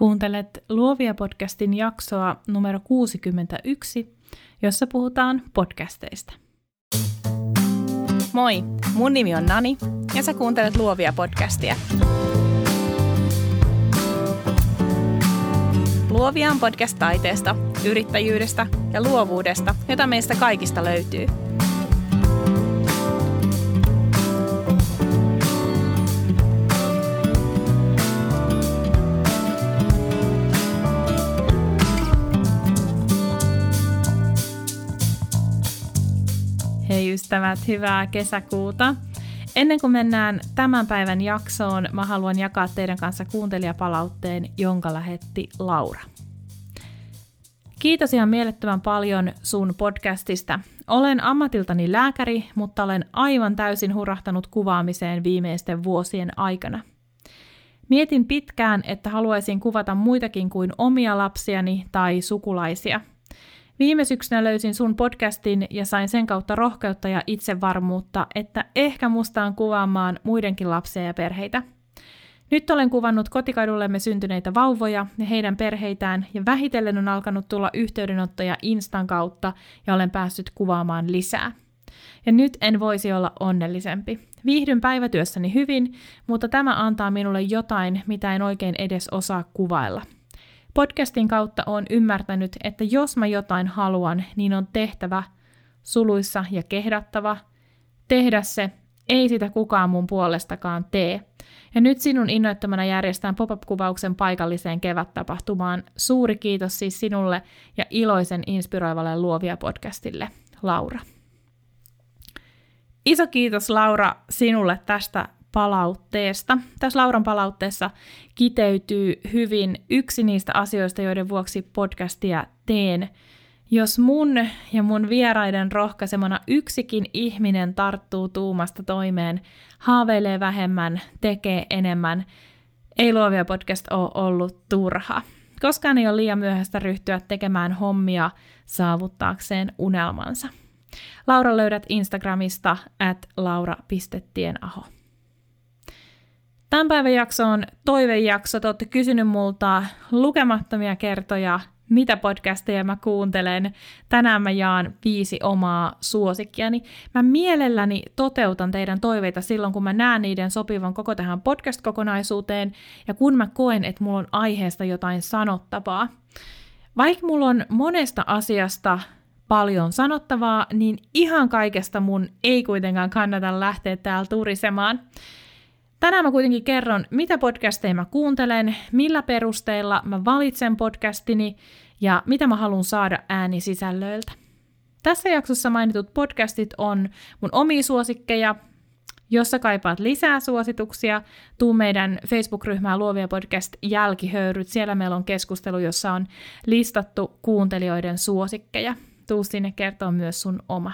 Kuuntelet Luovia podcastin jaksoa numero 61, jossa puhutaan podcasteista. Moi, mun nimi on Nani ja sä kuuntelet Luovia podcastia. Luovia on podcast taiteesta, yrittäjyydestä ja luovuudesta, jota meistä kaikista löytyy – ystävät, hyvää kesäkuuta. Ennen kuin mennään tämän päivän jaksoon, mä haluan jakaa teidän kanssa kuuntelijapalautteen, jonka lähetti Laura. Kiitos ihan mielettömän paljon sun podcastista. Olen ammatiltani lääkäri, mutta olen aivan täysin hurahtanut kuvaamiseen viimeisten vuosien aikana. Mietin pitkään, että haluaisin kuvata muitakin kuin omia lapsiani tai sukulaisia – Viime syksynä löysin sun podcastin ja sain sen kautta rohkeutta ja itsevarmuutta, että ehkä musta on kuvaamaan muidenkin lapsia ja perheitä. Nyt olen kuvannut kotikadullemme syntyneitä vauvoja ja heidän perheitään ja vähitellen on alkanut tulla yhteydenottoja Instan kautta ja olen päässyt kuvaamaan lisää. Ja nyt en voisi olla onnellisempi. Viihdyn päivätyössäni hyvin, mutta tämä antaa minulle jotain, mitä en oikein edes osaa kuvailla – Podcastin kautta olen ymmärtänyt, että jos mä jotain haluan, niin on tehtävä suluissa ja kehdattava. Tehdä se, ei sitä kukaan mun puolestakaan tee. Ja nyt sinun innoittamana järjestään pop-up-kuvauksen paikalliseen kevättapahtumaan. Suuri kiitos siis sinulle ja iloisen inspiroivalle Luovia podcastille, Laura. Iso kiitos Laura sinulle tästä palautteesta. Tässä Lauran palautteessa kiteytyy hyvin yksi niistä asioista, joiden vuoksi podcastia teen. Jos mun ja mun vieraiden rohkaisemana yksikin ihminen tarttuu tuumasta toimeen, haaveilee vähemmän, tekee enemmän, ei luovia podcast ole ollut turha. Koskaan ei ole liian myöhäistä ryhtyä tekemään hommia saavuttaakseen unelmansa. Laura löydät Instagramista at laura.tienaho. Tämän päivän jakso on toivejakso. Te olette kysynyt multa lukemattomia kertoja, mitä podcasteja mä kuuntelen. Tänään mä jaan viisi omaa suosikkiani. Mä mielelläni toteutan teidän toiveita silloin, kun mä näen niiden sopivan koko tähän podcast-kokonaisuuteen ja kun mä koen, että mulla on aiheesta jotain sanottavaa. Vaikka mulla on monesta asiasta paljon sanottavaa, niin ihan kaikesta mun ei kuitenkaan kannata lähteä täällä turisemaan. Tänään mä kuitenkin kerron, mitä podcasteja mä kuuntelen, millä perusteilla mä valitsen podcastini ja mitä mä haluan saada äänisisällöiltä. Tässä jaksossa mainitut podcastit on mun omia suosikkeja. Jos sä kaipaat lisää suosituksia, tuu meidän Facebook-ryhmään Luovia podcast jälkihöyryt. Siellä meillä on keskustelu, jossa on listattu kuuntelijoiden suosikkeja. Tuu sinne kertoa myös sun oma.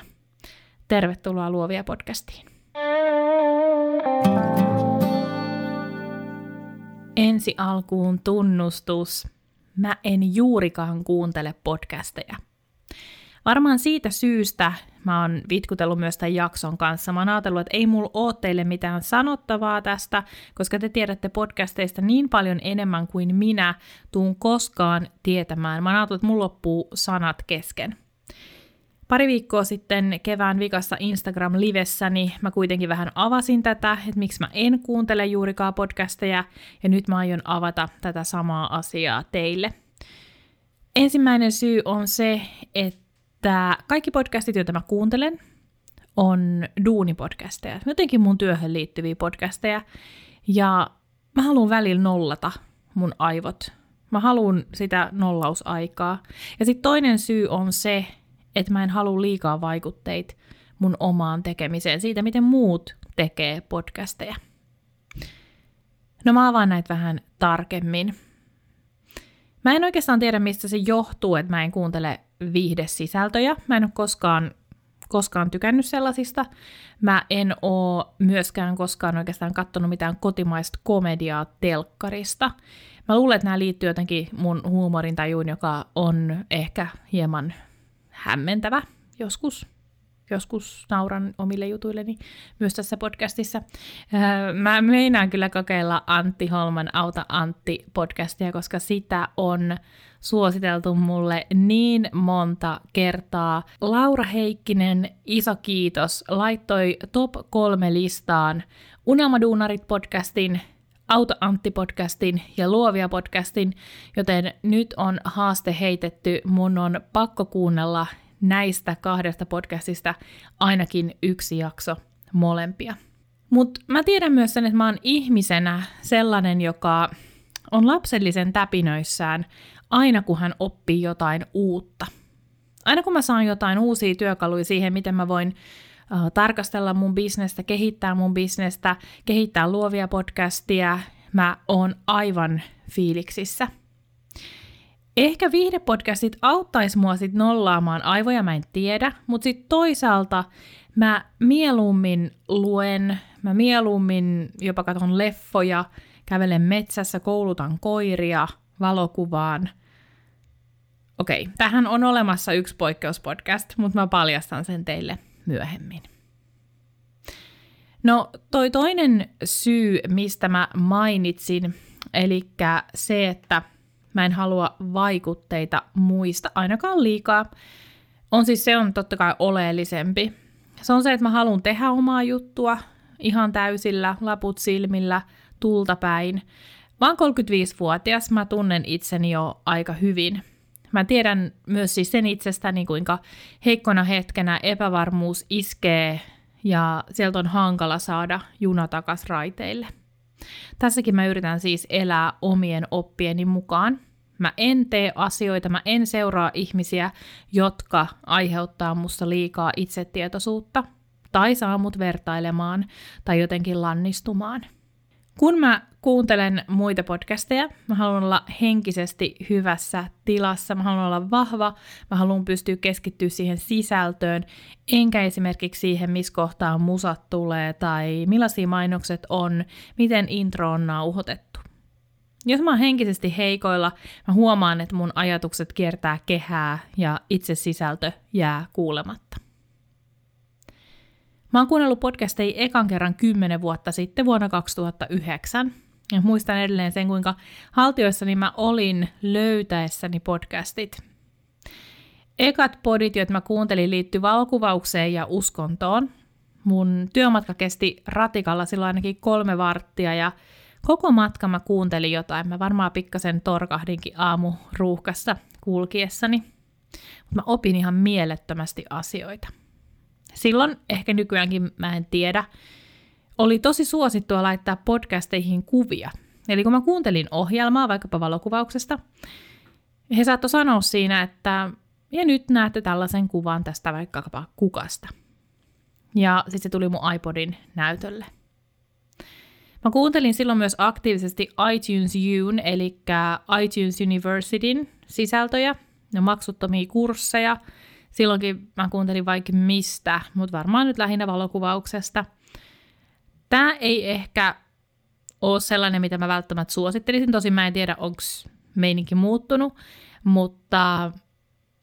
Tervetuloa Luovia podcastiin. Ensi alkuun tunnustus. Mä en juurikaan kuuntele podcasteja. Varmaan siitä syystä mä oon vitkutellut myös tämän jakson kanssa. Mä oon ajatellut, että ei mulla ole teille mitään sanottavaa tästä, koska te tiedätte podcasteista niin paljon enemmän kuin minä tuun koskaan tietämään. Mä oon ajatellut, että mulla loppuu sanat kesken. Pari viikkoa sitten kevään vikassa Instagram-livessäni mä kuitenkin vähän avasin tätä, että miksi mä en kuuntele juurikaan podcasteja, ja nyt mä aion avata tätä samaa asiaa teille. Ensimmäinen syy on se, että kaikki podcastit, joita mä kuuntelen, on duunipodcasteja. Jotenkin mun työhön liittyviä podcasteja. Ja mä haluan välillä nollata mun aivot. Mä haluan sitä nollausaikaa. Ja sitten toinen syy on se, että mä en halua liikaa vaikutteita mun omaan tekemiseen siitä, miten muut tekee podcasteja. No mä avaan näitä vähän tarkemmin. Mä en oikeastaan tiedä, mistä se johtuu, että mä en kuuntele viihdesisältöjä. Mä en ole koskaan, koskaan tykännyt sellaisista. Mä en oo myöskään koskaan oikeastaan katsonut mitään kotimaista komediaa telkkarista. Mä luulen, että nämä liittyy jotenkin mun huumorin tajuun, joka on ehkä hieman hämmentävä joskus. joskus nauran omille jutuilleni myös tässä podcastissa. Öö, mä meinaan kyllä kokeilla Antti Holman Auta Antti podcastia, koska sitä on suositeltu mulle niin monta kertaa. Laura Heikkinen, iso kiitos, laittoi top kolme listaan Unelmaduunarit podcastin, Auta Antti podcastin ja Luovia podcastin, joten nyt on haaste heitetty. Mun on pakko kuunnella näistä kahdesta podcastista ainakin yksi jakso molempia. Mutta mä tiedän myös sen, että mä oon ihmisenä sellainen, joka on lapsellisen täpinöissään aina kun hän oppii jotain uutta. Aina kun mä saan jotain uusia työkaluja siihen, miten mä voin tarkastella mun bisnestä, kehittää mun bisnestä, kehittää luovia podcastia, mä oon aivan fiiliksissä – Ehkä viihdepodcastit auttais mua sit nollaamaan aivoja, mä en tiedä, mutta sitten toisaalta mä mieluummin luen, mä mieluummin jopa katon leffoja, kävelen metsässä, koulutan koiria, valokuvaan. Okei, tähän on olemassa yksi poikkeuspodcast, mutta mä paljastan sen teille myöhemmin. No toi toinen syy, mistä mä mainitsin, eli se, että – Mä en halua vaikutteita muista ainakaan liikaa. On siis se on totta kai oleellisempi. Se on se, että mä haluan tehdä omaa juttua ihan täysillä, laput silmillä, tulta päin. Mä oon 35-vuotias, mä tunnen itseni jo aika hyvin. Mä tiedän myös siis sen itsestäni, kuinka heikkona hetkenä epävarmuus iskee ja sieltä on hankala saada juna takas raiteille. Tässäkin mä yritän siis elää omien oppieni mukaan. Mä en tee asioita, mä en seuraa ihmisiä, jotka aiheuttaa musta liikaa itsetietoisuutta tai saa mut vertailemaan tai jotenkin lannistumaan. Kun mä kuuntelen muita podcasteja, mä haluan olla henkisesti hyvässä tilassa, mä haluan olla vahva, mä haluan pystyä keskittyä siihen sisältöön, enkä esimerkiksi siihen, missä kohtaa musat tulee tai millaisia mainokset on, miten intro on nauhoitettu. Jos mä oon henkisesti heikoilla, mä huomaan, että mun ajatukset kiertää kehää ja itse sisältö jää kuulematta. Mä oon kuunnellut podcasteja ekan kerran kymmenen vuotta sitten vuonna 2009. Ja muistan edelleen sen, kuinka haltioissani mä olin löytäessäni podcastit. Ekat podit, joita mä kuuntelin, liittyi valokuvaukseen ja uskontoon. Mun työmatka kesti ratikalla silloin ainakin kolme varttia ja Koko matka mä kuuntelin jotain. Mä varmaan pikkasen torkahdinkin aamu ruuhkassa kulkiessani. Mutta mä opin ihan mielettömästi asioita. Silloin, ehkä nykyäänkin mä en tiedä, oli tosi suosittua laittaa podcasteihin kuvia. Eli kun mä kuuntelin ohjelmaa vaikkapa valokuvauksesta, he saattoi sanoa siinä, että ja nyt näette tällaisen kuvan tästä vaikkapa kukasta. Ja sitten se tuli mun iPodin näytölle. Mä kuuntelin silloin myös aktiivisesti iTunes U'n, eli iTunes Universityn sisältöjä ja maksuttomia kursseja. Silloinkin mä kuuntelin vaikka mistä, mutta varmaan nyt lähinnä valokuvauksesta. Tämä ei ehkä ole sellainen, mitä mä välttämättä suosittelisin. Tosin mä en tiedä, onko meininki muuttunut, mutta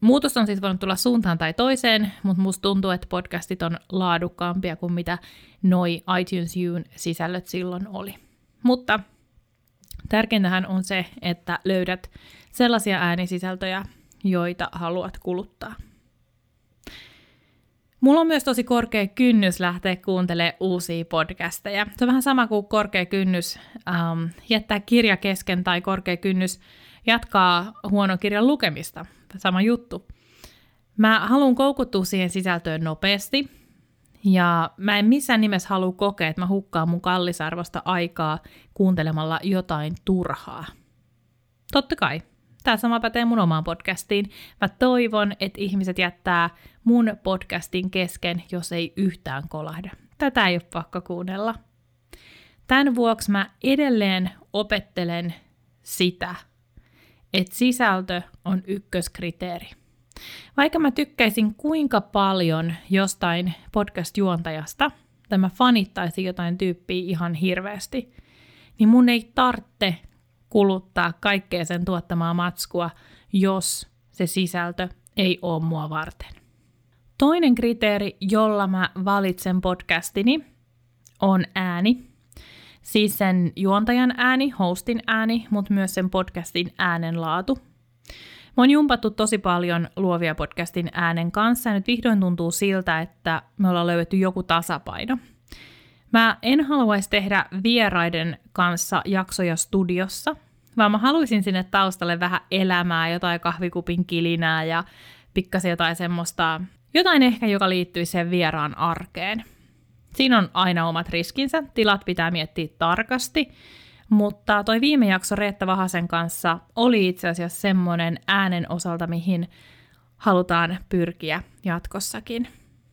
Muutos on siis voinut tulla suuntaan tai toiseen, mutta musta tuntuu, että podcastit on laadukkaampia kuin mitä noi iTunes U'n sisällöt silloin oli. Mutta tärkeintähän on se, että löydät sellaisia äänisisältöjä, joita haluat kuluttaa. Mulla on myös tosi korkea kynnys lähteä kuuntelemaan uusia podcasteja. Se on vähän sama kuin korkea kynnys ähm, jättää kirja kesken tai korkea kynnys jatkaa huonon kirjan lukemista. Sama juttu. Mä haluan koukuttua siihen sisältöön nopeasti, ja mä en missään nimessä halua kokea, että mä hukkaan mun kallisarvosta aikaa kuuntelemalla jotain turhaa. Totta kai, tämä sama pätee mun omaan podcastiin. Mä toivon, että ihmiset jättää mun podcastin kesken, jos ei yhtään kolahda. Tätä ei ole pakko kuunnella. Tämän vuoksi mä edelleen opettelen sitä, että sisältö on ykköskriteeri. Vaikka mä tykkäisin kuinka paljon jostain podcast-juontajasta, tai mä fanittaisin jotain tyyppiä ihan hirveästi, niin mun ei tarvitse kuluttaa kaikkea sen tuottamaa matskua, jos se sisältö ei ole mua varten. Toinen kriteeri, jolla mä valitsen podcastini, on ääni. Siis sen juontajan ääni, hostin ääni, mutta myös sen podcastin äänen laatu. Mä oon jumpattu tosi paljon luovia podcastin äänen kanssa ja nyt vihdoin tuntuu siltä, että me ollaan löydetty joku tasapaino. Mä en haluaisi tehdä vieraiden kanssa jaksoja studiossa, vaan mä haluaisin sinne taustalle vähän elämää, jotain kahvikupin kilinää ja pikkasen jotain semmoista, jotain ehkä, joka liittyy sen vieraan arkeen. Siinä on aina omat riskinsä, tilat pitää miettiä tarkasti, mutta toi viime jakso Reetta Vahasen kanssa oli itse asiassa semmoinen äänen osalta, mihin halutaan pyrkiä jatkossakin.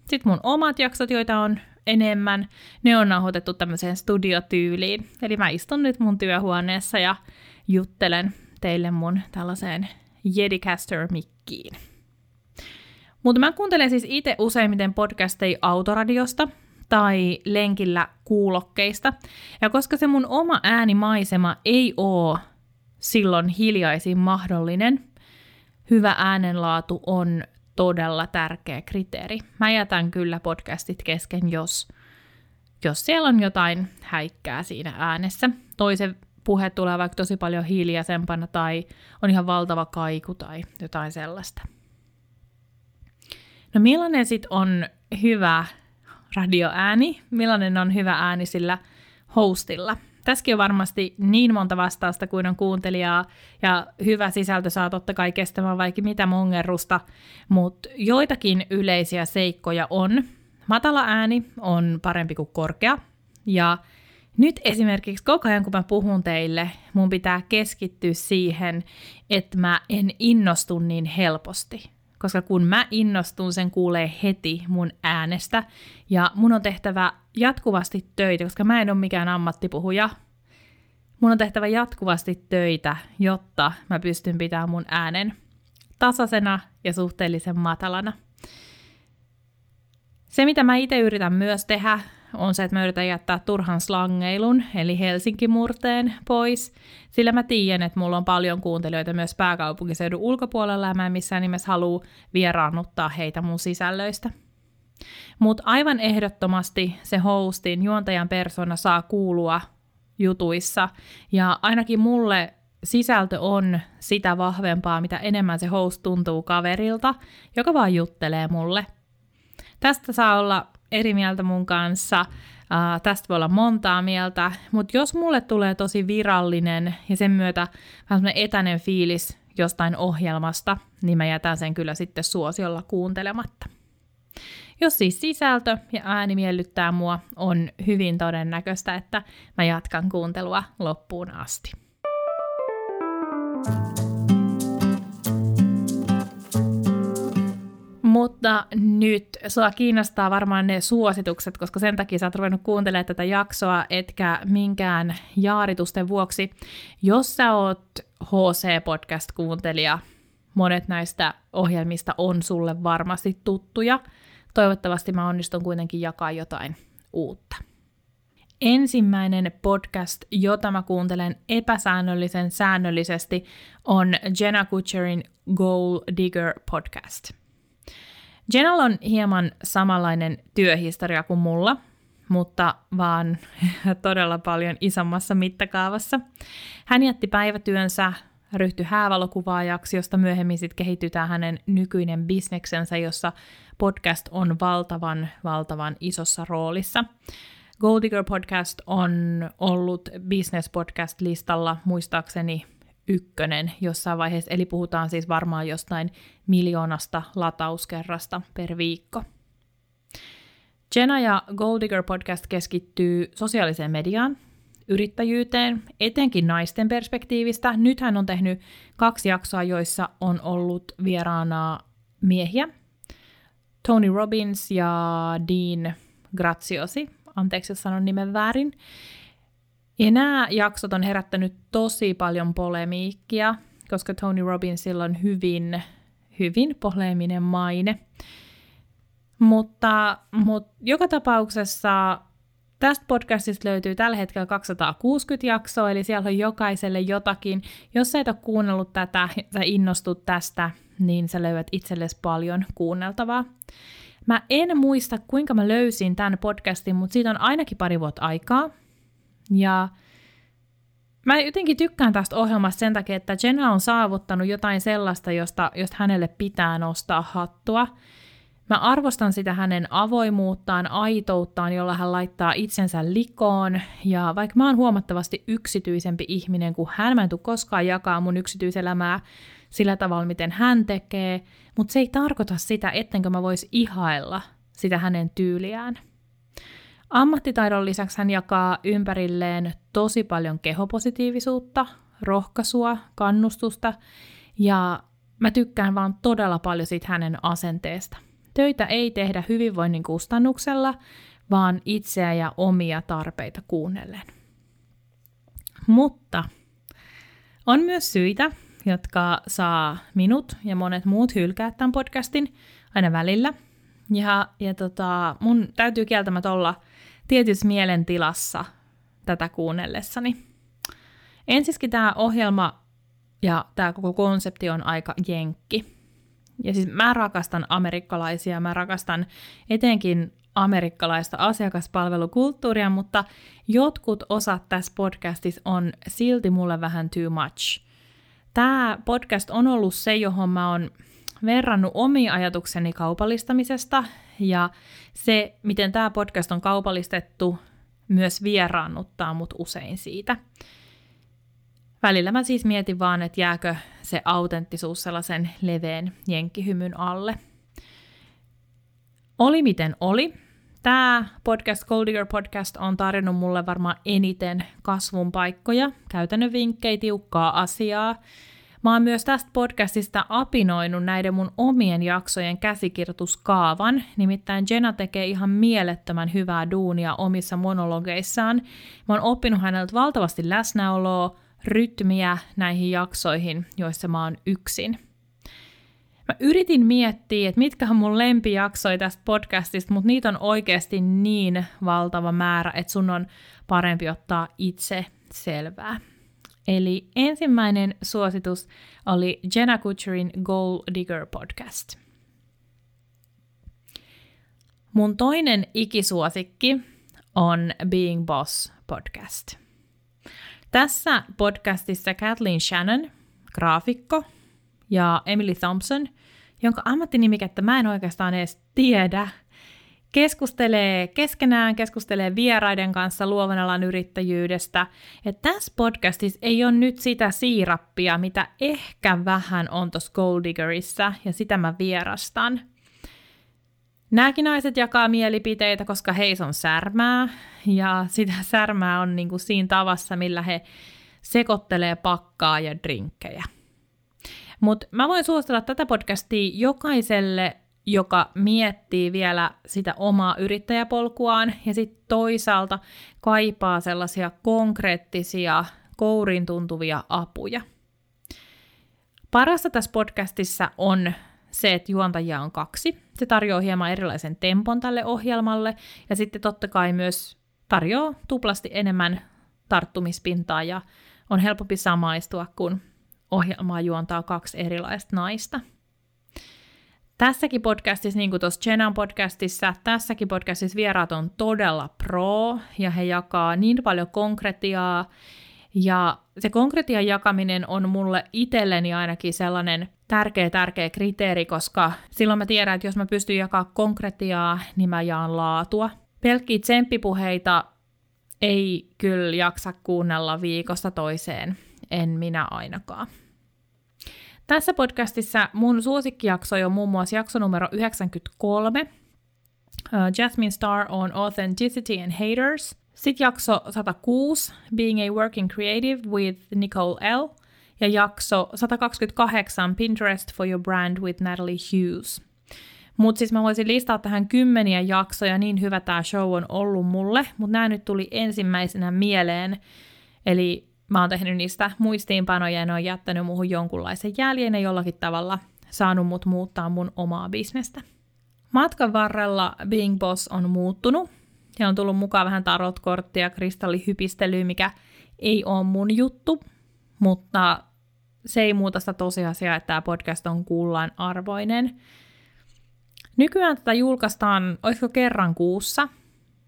Sitten mun omat jaksot, joita on enemmän, ne on nauhoitettu tämmöiseen studiotyyliin. Eli mä istun nyt mun työhuoneessa ja juttelen teille mun tällaiseen Jedicaster-mikkiin. Mutta mä kuuntelen siis itse useimmiten podcasteja autoradiosta tai lenkillä kuulokkeista. Ja koska se mun oma äänimaisema ei oo silloin hiljaisin mahdollinen, hyvä äänenlaatu on todella tärkeä kriteeri. Mä jätän kyllä podcastit kesken, jos, jos siellä on jotain häikkää siinä äänessä. Toisen puhe tulee vaikka tosi paljon hiljaisempana tai on ihan valtava kaiku tai jotain sellaista. No millainen sitten on hyvä radioääni, millainen on hyvä ääni sillä hostilla? Tässäkin on varmasti niin monta vastausta kuin on kuuntelijaa, ja hyvä sisältö saa totta kai kestämään vaikka mitä mongerrusta, mutta joitakin yleisiä seikkoja on. Matala ääni on parempi kuin korkea, ja nyt esimerkiksi koko ajan, kun mä puhun teille, mun pitää keskittyä siihen, että mä en innostu niin helposti. Koska kun mä innostun, sen kuulee heti mun äänestä. Ja mun on tehtävä jatkuvasti töitä, koska mä en ole mikään ammattipuhuja. Mun on tehtävä jatkuvasti töitä, jotta mä pystyn pitämään mun äänen tasaisena ja suhteellisen matalana. Se, mitä mä itse yritän myös tehdä, on se, että mä yritän jättää turhan slangeilun, eli Helsinki-murteen pois, sillä mä tiedän, että mulla on paljon kuuntelijoita myös pääkaupunkiseudun ulkopuolella, ja mä en missään nimessä halua vieraannuttaa heitä mun sisällöistä. Mutta aivan ehdottomasti se hostin, juontajan persona saa kuulua jutuissa, ja ainakin mulle sisältö on sitä vahvempaa, mitä enemmän se host tuntuu kaverilta, joka vaan juttelee mulle. Tästä saa olla eri mieltä mun kanssa. Uh, tästä voi olla montaa mieltä, mutta jos mulle tulee tosi virallinen ja sen myötä vähän etäinen fiilis jostain ohjelmasta, niin mä jätän sen kyllä sitten suosiolla kuuntelematta. Jos siis sisältö ja ääni miellyttää mua, on hyvin todennäköistä, että mä jatkan kuuntelua loppuun asti. Mutta nyt sua kiinnostaa varmaan ne suositukset, koska sen takia sä oot ruvennut kuuntelemaan tätä jaksoa, etkä minkään jaaritusten vuoksi. Jos sä oot HC-podcast-kuuntelija, monet näistä ohjelmista on sulle varmasti tuttuja. Toivottavasti mä onnistun kuitenkin jakaa jotain uutta. Ensimmäinen podcast, jota mä kuuntelen epäsäännöllisen säännöllisesti, on Jenna Kutcherin Goal Digger podcast – Jenalla on hieman samanlainen työhistoria kuin mulla, mutta vaan todella paljon isommassa mittakaavassa. Hän jätti päivätyönsä, ryhtyi häävalokuvaajaksi, josta myöhemmin sitten kehitytään hänen nykyinen bisneksensä, jossa podcast on valtavan, valtavan isossa roolissa. Goldigger podcast on ollut business podcast listalla muistaakseni ykkönen jossain vaiheessa, eli puhutaan siis varmaan jostain miljoonasta latauskerrasta per viikko. Jenna ja Goldigger podcast keskittyy sosiaaliseen mediaan, yrittäjyyteen, etenkin naisten perspektiivistä. Nyt hän on tehnyt kaksi jaksoa, joissa on ollut vieraana miehiä. Tony Robbins ja Dean Graziosi, anteeksi jos sanon nimen väärin. Ja nämä jaksot on herättänyt tosi paljon polemiikkia, koska Tony Robbinsilla on hyvin, hyvin poleminen maine. Mutta, mutta joka tapauksessa tästä podcastista löytyy tällä hetkellä 260 jaksoa, eli siellä on jokaiselle jotakin. Jos sä et ole kuunnellut tätä ja innostut tästä, niin sä löydät itsellesi paljon kuunneltavaa. Mä en muista, kuinka mä löysin tämän podcastin, mutta siitä on ainakin pari vuotta aikaa. Ja mä jotenkin tykkään tästä ohjelmasta sen takia, että Jenna on saavuttanut jotain sellaista, josta, josta hänelle pitää nostaa hattua. Mä arvostan sitä hänen avoimuuttaan, aitouttaan, jolla hän laittaa itsensä likoon. Ja vaikka mä oon huomattavasti yksityisempi ihminen kuin hän, mä en tule koskaan jakaa mun yksityiselämää sillä tavalla, miten hän tekee, mutta se ei tarkoita sitä, ettenkö mä vois ihailla sitä hänen tyyliään. Ammattitaidon lisäksi hän jakaa ympärilleen tosi paljon kehopositiivisuutta, rohkaisua, kannustusta ja mä tykkään vaan todella paljon siitä hänen asenteesta. Töitä ei tehdä hyvinvoinnin kustannuksella, vaan itseä ja omia tarpeita kuunnellen. Mutta on myös syitä, jotka saa minut ja monet muut hylkää tämän podcastin aina välillä. Ja, ja tota, mun täytyy kieltämättä olla tietyssä mielentilassa tätä kuunnellessani. Ensiskin tämä ohjelma ja tämä koko konsepti on aika jenkki. Ja siis mä rakastan amerikkalaisia, mä rakastan etenkin amerikkalaista asiakaspalvelukulttuuria, mutta jotkut osat tässä podcastissa on silti mulle vähän too much. Tämä podcast on ollut se, johon mä oon verrannut omia ajatukseni kaupallistamisesta ja se, miten tämä podcast on kaupallistettu, myös vieraannuttaa mut usein siitä. Välillä mä siis mietin vaan, että jääkö se autenttisuus sellaisen leveen jenkkihymyn alle. Oli miten oli. Tämä podcast, Gold Digger Podcast, on tarjonnut mulle varmaan eniten kasvun paikkoja, käytännön vinkkejä, tiukkaa asiaa, Mä oon myös tästä podcastista apinoinut näiden mun omien jaksojen käsikirjoituskaavan, nimittäin Jenna tekee ihan mielettömän hyvää duunia omissa monologeissaan. Mä oon oppinut häneltä valtavasti läsnäoloa, rytmiä näihin jaksoihin, joissa mä oon yksin. Mä yritin miettiä, että mitkä on mun lempijaksoja tästä podcastista, mutta niitä on oikeasti niin valtava määrä, että sun on parempi ottaa itse selvää. Eli ensimmäinen suositus oli Jenna Kutcherin Goal Digger podcast. Mun toinen ikisuosikki on Being Boss podcast. Tässä podcastissa Kathleen Shannon, graafikko, ja Emily Thompson, jonka ammattinimikettä mä en oikeastaan edes tiedä, keskustelee keskenään, keskustelee vieraiden kanssa luovan alan yrittäjyydestä. Ja tässä podcastissa ei ole nyt sitä siirappia, mitä ehkä vähän on tuossa Gold Diggerissa, ja sitä mä vierastan. Nämäkin naiset jakaa mielipiteitä, koska heis on särmää, ja sitä särmää on niinku siinä tavassa, millä he sekoittelee pakkaa ja drinkkejä. Mutta mä voin suositella tätä podcastia jokaiselle joka miettii vielä sitä omaa yrittäjäpolkuaan ja sitten toisaalta kaipaa sellaisia konkreettisia, kourin tuntuvia apuja. Parasta tässä podcastissa on se, että juontajia on kaksi. Se tarjoaa hieman erilaisen tempon tälle ohjelmalle ja sitten totta kai myös tarjoaa tuplasti enemmän tarttumispintaa ja on helpompi samaistua, kun ohjelmaa juontaa kaksi erilaista naista. Tässäkin podcastissa, niin kuin tuossa Jenan podcastissa, tässäkin podcastissa vieraat on todella pro, ja he jakaa niin paljon konkretiaa, ja se konkretian jakaminen on mulle itselleni ainakin sellainen tärkeä, tärkeä kriteeri, koska silloin mä tiedän, että jos mä pystyn jakaa konkretiaa, niin mä jaan laatua. Pelkkiä tsemppipuheita ei kyllä jaksa kuunnella viikosta toiseen, en minä ainakaan. Tässä podcastissa mun suosikkijakso on muun muassa jakso numero 93. Uh, Jasmine Star on Authenticity and Haters. Sitten jakso 106, Being a Working Creative with Nicole L. Ja jakso 128, Pinterest for Your Brand with Natalie Hughes. Mutta siis mä voisin listaa tähän kymmeniä jaksoja, niin hyvä tämä show on ollut mulle, mutta nämä nyt tuli ensimmäisenä mieleen. Eli mä oon tehnyt niistä muistiinpanoja ja ne on jättänyt muuhun jonkunlaisen jäljen ja jollakin tavalla saanut mut muuttaa mun omaa bisnestä. Matkan varrella Being Boss on muuttunut ja on tullut mukaan vähän tarotkorttia, kristallihypistelyä, mikä ei ole mun juttu, mutta se ei muuta sitä tosiasiaa, että tämä podcast on kuullaan arvoinen. Nykyään tätä julkaistaan, olisiko kerran kuussa,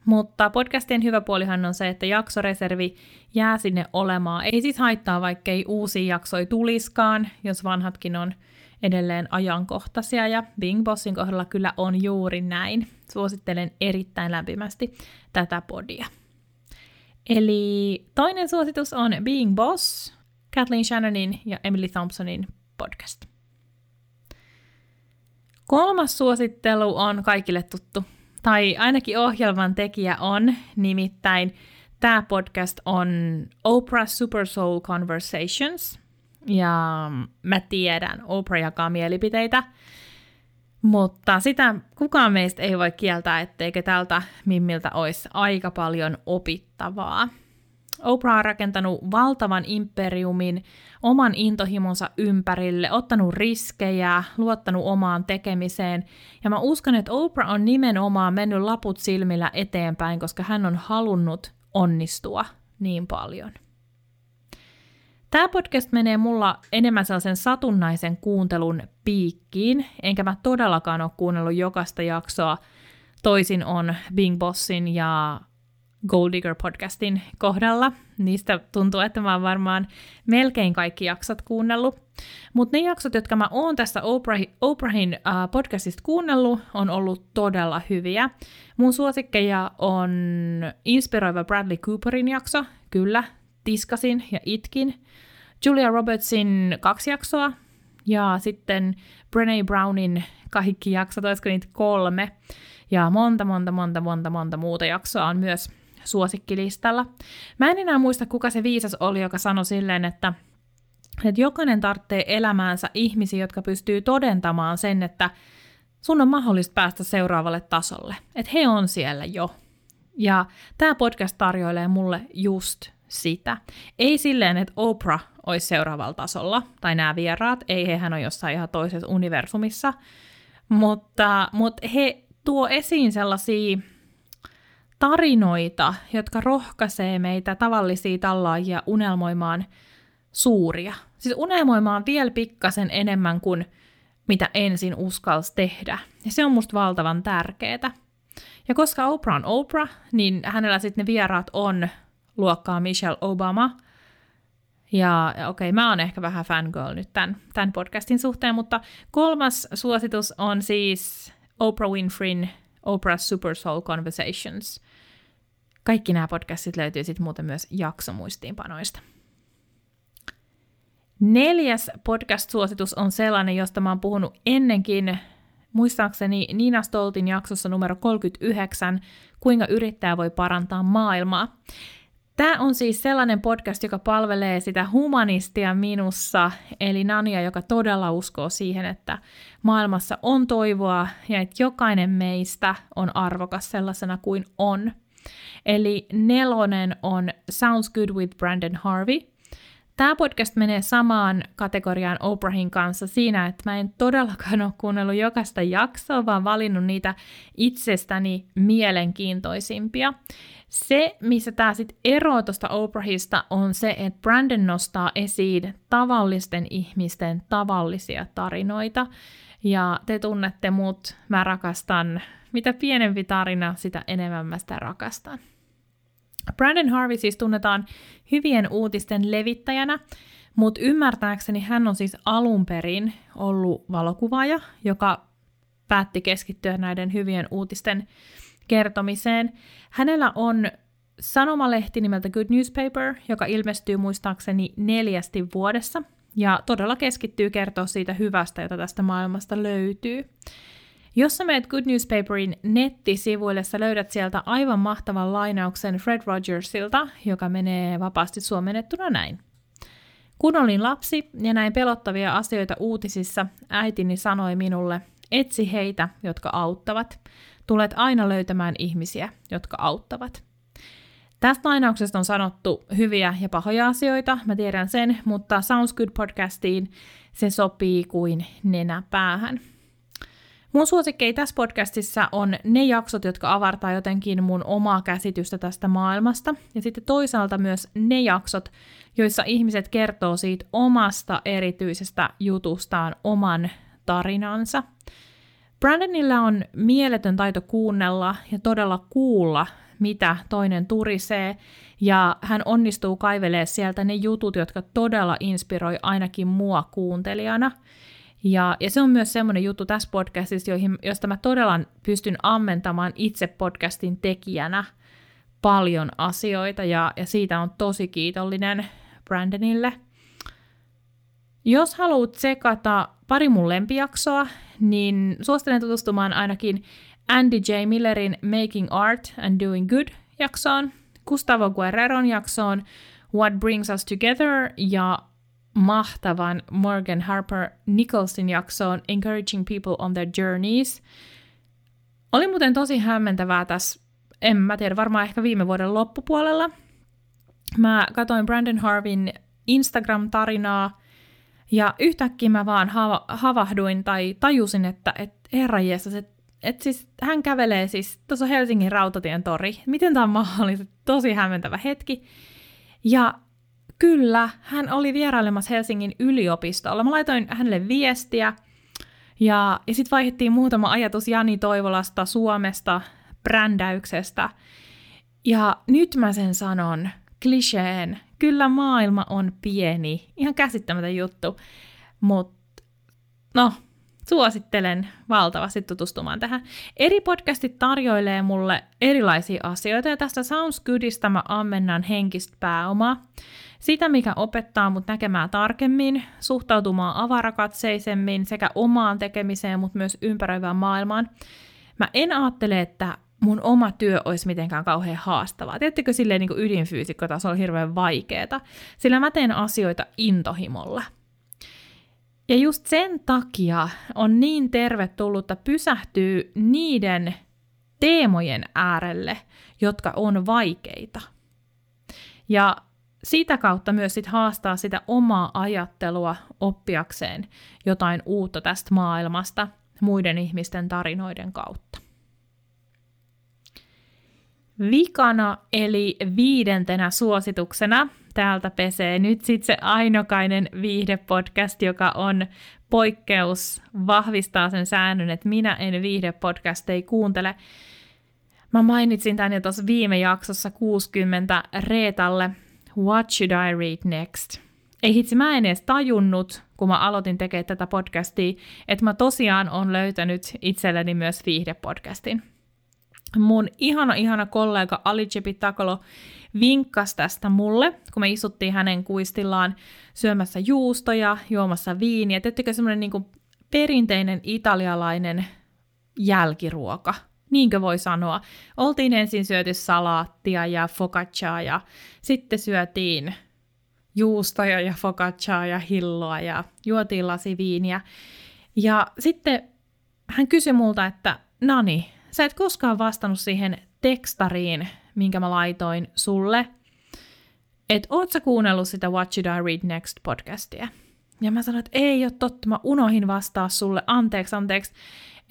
mutta podcastien hyvä puolihan on se, että jaksoreservi jää sinne olemaan. Ei siis haittaa, vaikkei uusia jaksoja tuliskaan, jos vanhatkin on edelleen ajankohtaisia, ja Bing Bossin kohdalla kyllä on juuri näin. Suosittelen erittäin lämpimästi tätä podia. Eli toinen suositus on Being Boss, Kathleen Shannonin ja Emily Thompsonin podcast. Kolmas suosittelu on kaikille tuttu, tai ainakin ohjelman tekijä on, nimittäin tämä podcast on Oprah Super Soul Conversations, ja mä tiedän, Oprah jakaa mielipiteitä, mutta sitä kukaan meistä ei voi kieltää, etteikö tältä Mimmiltä olisi aika paljon opittavaa. Oprah on rakentanut valtavan imperiumin oman intohimonsa ympärille, ottanut riskejä, luottanut omaan tekemiseen. Ja mä uskon, että Oprah on nimenomaan mennyt laput silmillä eteenpäin, koska hän on halunnut onnistua niin paljon. Tämä podcast menee mulla enemmän sellaisen satunnaisen kuuntelun piikkiin, enkä mä todellakaan ole kuunnellut jokaista jaksoa. Toisin on Bing Bossin ja Gold Digger podcastin kohdalla. Niistä tuntuu, että mä oon varmaan melkein kaikki jaksot kuunnellut. Mutta ne jaksot, jotka mä oon tässä Oprahin, Oprahin uh, podcastista kuunnellut, on ollut todella hyviä. Mun suosikkeja on inspiroiva Bradley Cooperin jakso, kyllä, tiskasin ja itkin. Julia Robertsin kaksi jaksoa ja sitten Brené Brownin kaikki jaksot, olisiko niitä kolme. Ja monta, monta, monta, monta, monta muuta jaksoa on myös suosikkilistalla. Mä en enää muista, kuka se viisas oli, joka sanoi silleen, että, että jokainen tarvitsee elämäänsä ihmisiä, jotka pystyy todentamaan sen, että sun on mahdollista päästä seuraavalle tasolle. Että he on siellä jo. Ja tämä podcast tarjoilee mulle just sitä. Ei silleen, että Oprah olisi seuraavalla tasolla, tai nämä vieraat, ei hehän ole jossain ihan toisessa universumissa, mutta, mutta he tuo esiin sellaisia tarinoita, jotka rohkaisee meitä tavallisia tallaajia unelmoimaan suuria. Siis unelmoimaan vielä pikkasen enemmän kuin mitä ensin uskalsi tehdä. Ja se on musta valtavan tärkeää. Ja koska Oprah on Oprah, niin hänellä sitten ne vieraat on luokkaa Michelle Obama. Ja okei, okay, mä oon ehkä vähän fangirl nyt tämän, tämän podcastin suhteen, mutta kolmas suositus on siis Oprah Winfreyn Oprah Super Soul Conversations. Kaikki nämä podcastit löytyy sitten muuten myös jaksomuistiinpanoista. Neljäs podcast-suositus on sellainen, josta mä oon puhunut ennenkin, muistaakseni Nina Stoltin jaksossa numero 39, kuinka yrittäjä voi parantaa maailmaa. Tämä on siis sellainen podcast, joka palvelee sitä humanistia minussa, eli Nania, joka todella uskoo siihen, että maailmassa on toivoa ja että jokainen meistä on arvokas sellaisena kuin on. Eli nelonen on Sounds Good with Brandon Harvey. Tämä podcast menee samaan kategoriaan Oprahin kanssa siinä, että mä en todellakaan ole kuunnellut jokaista jaksoa, vaan valinnut niitä itsestäni mielenkiintoisimpia. Se, missä tämä sitten eroaa tuosta Oprahista, on se, että Brandon nostaa esiin tavallisten ihmisten tavallisia tarinoita. Ja te tunnette mut, mä rakastan, mitä pienempi tarina, sitä enemmän mä sitä rakastan. Brandon Harvey siis tunnetaan hyvien uutisten levittäjänä, mutta ymmärtääkseni hän on siis alun perin ollut valokuvaaja, joka päätti keskittyä näiden hyvien uutisten kertomiseen. Hänellä on sanomalehti nimeltä Good Newspaper, joka ilmestyy muistaakseni neljästi vuodessa, ja todella keskittyy kertoa siitä hyvästä, jota tästä maailmasta löytyy. Jos sä meet Good Newspaperin nettisivuille, sä löydät sieltä aivan mahtavan lainauksen Fred Rogersilta, joka menee vapaasti suomennettuna näin. Kun olin lapsi ja näin pelottavia asioita uutisissa, äitini sanoi minulle, etsi heitä, jotka auttavat. Tulet aina löytämään ihmisiä, jotka auttavat. Tästä lainauksesta on sanottu hyviä ja pahoja asioita, mä tiedän sen, mutta Sounds Good podcastiin se sopii kuin nenä päähän. Mun suosikkei tässä podcastissa on ne jaksot, jotka avartaa jotenkin mun omaa käsitystä tästä maailmasta, ja sitten toisaalta myös ne jaksot, joissa ihmiset kertoo siitä omasta erityisestä jutustaan oman tarinansa. Brandonilla on mieletön taito kuunnella ja todella kuulla, mitä toinen turisee, ja hän onnistuu kaivelemaan sieltä ne jutut, jotka todella inspiroi ainakin mua kuuntelijana. Ja, ja se on myös semmoinen juttu tässä podcastissa, joihin, josta mä todella pystyn ammentamaan itse podcastin tekijänä paljon asioita, ja, ja siitä on tosi kiitollinen Brandonille. Jos haluat sekata pari mun lempijaksoa, niin suosittelen tutustumaan ainakin Andy J. Millerin Making Art and Doing Good jaksoon, Gustavo Guerreron jaksoon What Brings Us Together ja mahtavan Morgan Harper Nicholsin jaksoon Encouraging People on Their Journeys. Oli muuten tosi hämmentävää tässä, en mä tiedä, varmaan ehkä viime vuoden loppupuolella. Mä katoin Brandon Harvin Instagram-tarinaa, ja yhtäkkiä mä vaan hava- havahduin tai tajusin, että et, herra että et siis hän kävelee siis, tuossa Helsingin rautatien tori. Miten tämä on mahdollista? Tosi hämmentävä hetki. Ja kyllä, hän oli vierailemassa Helsingin yliopistolla. Mä laitoin hänelle viestiä ja, ja sitten vaihdettiin muutama ajatus Jani Toivolasta, Suomesta, brändäyksestä. Ja nyt mä sen sanon, kliseen, kyllä maailma on pieni, ihan käsittämätön juttu, mutta no, suosittelen valtavasti tutustumaan tähän. Eri podcastit tarjoilee mulle erilaisia asioita, ja tästä Sounds Goodista mä ammennan henkistä pääomaa. Sitä, mikä opettaa mut näkemään tarkemmin, suhtautumaan avarakatseisemmin sekä omaan tekemiseen, mutta myös ympäröivään maailmaan. Mä en ajattele, että mun oma työ olisi mitenkään kauhean haastavaa. Tiedättekö silleen niin ydinfyysikkotasolla hirveän vaikeeta, sillä mä teen asioita intohimolla. Ja just sen takia on niin tervetullutta pysähtyä niiden teemojen äärelle, jotka on vaikeita. Ja sitä kautta myös sit haastaa sitä omaa ajattelua oppiakseen jotain uutta tästä maailmasta muiden ihmisten tarinoiden kautta. Vikana eli viidentenä suosituksena täältä pesee nyt sitten se ainokainen viihdepodcast, joka on poikkeus, vahvistaa sen säännön, että minä en viihdepodcasteja kuuntele. Mä mainitsin tän jo tuossa viime jaksossa 60 Reetalle, What should I read next? Ei hitsi, mä en edes tajunnut, kun mä aloitin tekemään tätä podcastia, että mä tosiaan on löytänyt itselleni myös viihdepodcastin mun ihana, ihana kollega Ali Takolo vinkkasi tästä mulle, kun me istuttiin hänen kuistillaan syömässä juustoja, juomassa viiniä. Teettekö semmoinen niin perinteinen italialainen jälkiruoka, niinkö voi sanoa. Oltiin ensin syöty salaattia ja focacchaa ja sitten syötiin juustoja ja focacchaa ja hilloa ja juotiin lasi viiniä. Ja sitten hän kysyi multa, että Nani, sä et koskaan vastannut siihen tekstariin, minkä mä laitoin sulle, että oot sä kuunnellut sitä What Should I Read Next podcastia? Ja mä sanoin, että ei ole totta, mä unohin vastaa sulle, anteeksi, anteeksi,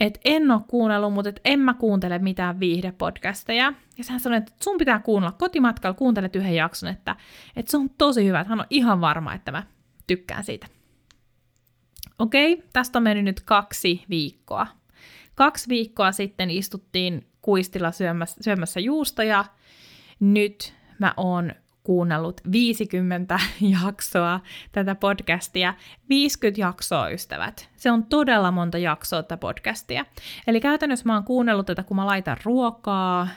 että en ole kuunnellut, mutta et en mä kuuntele mitään viihdepodcasteja. Ja hän sanoi, että sun pitää kuunnella kotimatkalla, kuuntelet yhden jakson, että, että se on tosi hyvä, että hän on ihan varma, että mä tykkään siitä. Okei, tästä on mennyt nyt kaksi viikkoa. Kaksi viikkoa sitten istuttiin kuistilla syömässä, syömässä juustoja. Nyt mä oon kuunnellut 50 jaksoa tätä podcastia. 50 jaksoa, ystävät. Se on todella monta jaksoa tätä podcastia. Eli käytännössä mä oon kuunnellut tätä, kun mä laitan ruokaa,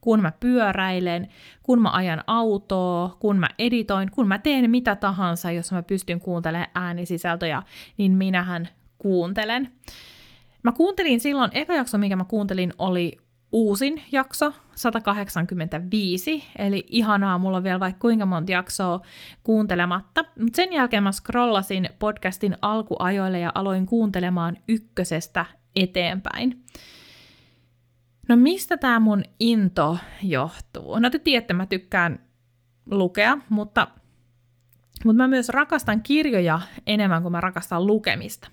kun mä pyöräilen, kun mä ajan autoa, kun mä editoin, kun mä teen mitä tahansa, jos mä pystyn kuuntelemaan äänisisältöjä, niin minähän kuuntelen. Mä kuuntelin silloin, eka jakso, minkä mä kuuntelin, oli uusin jakso, 185, eli ihanaa, mulla on vielä vaikka kuinka monta jaksoa kuuntelematta. Mutta sen jälkeen mä scrollasin podcastin alkuajoille ja aloin kuuntelemaan ykkösestä eteenpäin. No mistä tämä mun into johtuu? No te tiedätte, mä tykkään lukea, mutta, mutta mä myös rakastan kirjoja enemmän kuin mä rakastan lukemista.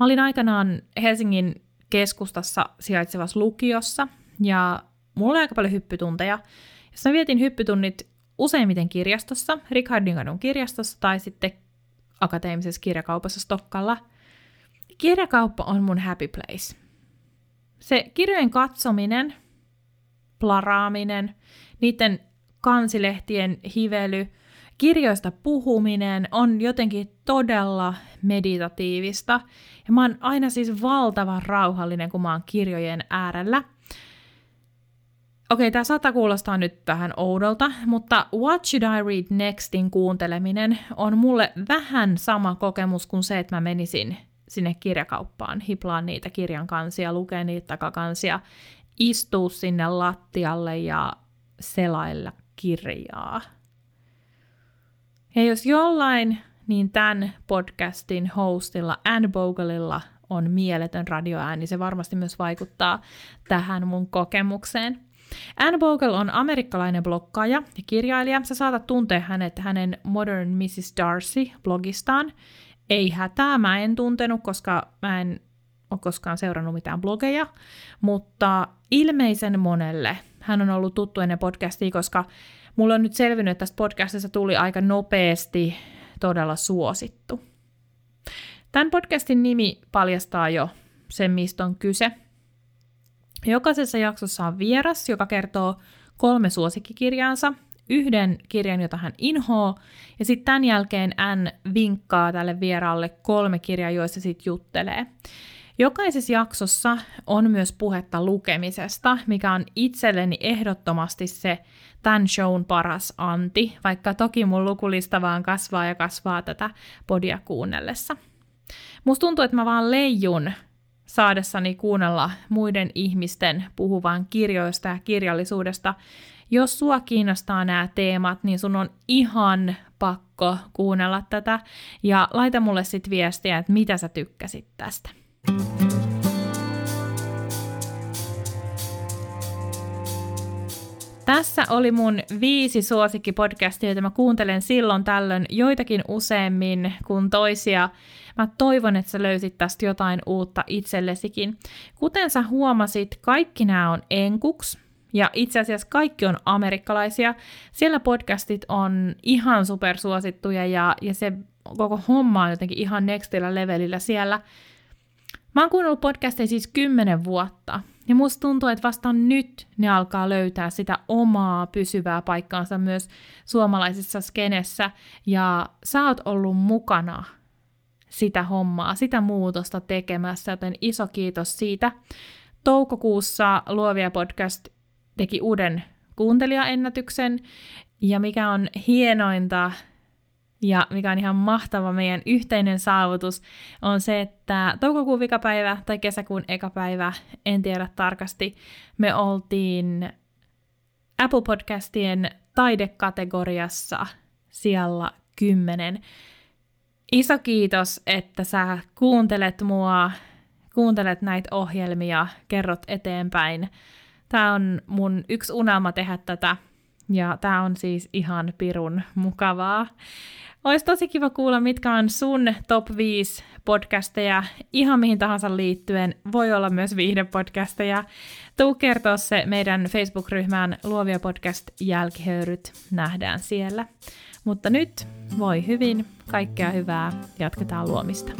Mä olin aikanaan Helsingin keskustassa sijaitsevassa lukiossa ja mulla oli aika paljon hyppytunteja. Ja mä vietin hyppytunnit useimmiten kirjastossa, Richardin kirjastossa tai sitten akateemisessa kirjakaupassa Stokkalla. Kirjakauppa on mun happy place. Se kirjojen katsominen, plaraaminen, niiden kansilehtien hively, kirjoista puhuminen on jotenkin todella meditatiivista. Ja mä oon aina siis valtavan rauhallinen, kun mä oon kirjojen äärellä. Okei, tämä saattaa kuulostaa nyt vähän oudolta, mutta What Should I Read Nextin kuunteleminen on mulle vähän sama kokemus kuin se, että mä menisin sinne kirjakauppaan, hiplaan niitä kirjan kansia, lukee niitä takakansia, istuu sinne lattialle ja selailla kirjaa. Ja jos jollain, niin tämän podcastin hostilla Anne Bogelilla on mieletön radioääni, se varmasti myös vaikuttaa tähän mun kokemukseen. Anne Bogle on amerikkalainen blokkaaja ja kirjailija. Sä saatat tuntea hänet hänen Modern Mrs. Darcy blogistaan. Ei hätää, mä en tuntenut, koska mä en ole koskaan seurannut mitään blogeja, mutta ilmeisen monelle hän on ollut tuttu ennen podcastia, koska mulla on nyt selvinnyt, että tästä podcastista tuli aika nopeasti todella suosittu. Tämän podcastin nimi paljastaa jo sen, mistä on kyse. Jokaisessa jaksossa on vieras, joka kertoo kolme suosikkikirjaansa, yhden kirjan, jota hän inhoo, ja sitten tämän jälkeen N vinkkaa tälle vieraalle kolme kirjaa, joissa sitten juttelee. Jokaisessa jaksossa on myös puhetta lukemisesta, mikä on itselleni ehdottomasti se tämän shown paras anti, vaikka toki mun lukulista vaan kasvaa ja kasvaa tätä podia kuunnellessa. Musta tuntuu, että mä vaan leijun saadessani kuunnella muiden ihmisten puhuvan kirjoista ja kirjallisuudesta. Jos sua kiinnostaa nämä teemat, niin sun on ihan pakko kuunnella tätä ja laita mulle sitten viestiä, että mitä sä tykkäsit tästä. Tässä oli mun viisi suosikkipodcastia, joita mä kuuntelen silloin tällöin joitakin useammin kuin toisia. Mä toivon, että sä löysit tästä jotain uutta itsellesikin. Kuten sä huomasit, kaikki nämä on enkuks, ja itse asiassa kaikki on amerikkalaisia. Siellä podcastit on ihan supersuosittuja ja, ja se koko homma on jotenkin ihan nextillä levelillä siellä. Mä oon kuunnellut podcasteja siis kymmenen vuotta, ja musta tuntuu, että vasta nyt ne alkaa löytää sitä omaa pysyvää paikkaansa myös suomalaisessa skenessä, ja sä oot ollut mukana sitä hommaa, sitä muutosta tekemässä, joten iso kiitos siitä. Toukokuussa Luovia podcast teki uuden kuuntelijaennätyksen, ja mikä on hienointa, ja mikä on ihan mahtava meidän yhteinen saavutus, on se, että toukokuun vikapäivä tai kesäkuun ekapäivä, en tiedä tarkasti, me oltiin Apple Podcastien taidekategoriassa siellä kymmenen. Iso kiitos, että sä kuuntelet mua, kuuntelet näitä ohjelmia, kerrot eteenpäin. Tämä on mun yksi unelma tehdä tätä, ja tämä on siis ihan pirun mukavaa. Olisi tosi kiva kuulla, mitkä on sun top 5 podcasteja ihan mihin tahansa liittyen. Voi olla myös viihdepodcasteja. Tuu kertoa se meidän Facebook-ryhmään Luovia podcast jälkihöyryt. Nähdään siellä. Mutta nyt voi hyvin, kaikkea hyvää, jatketaan luomista.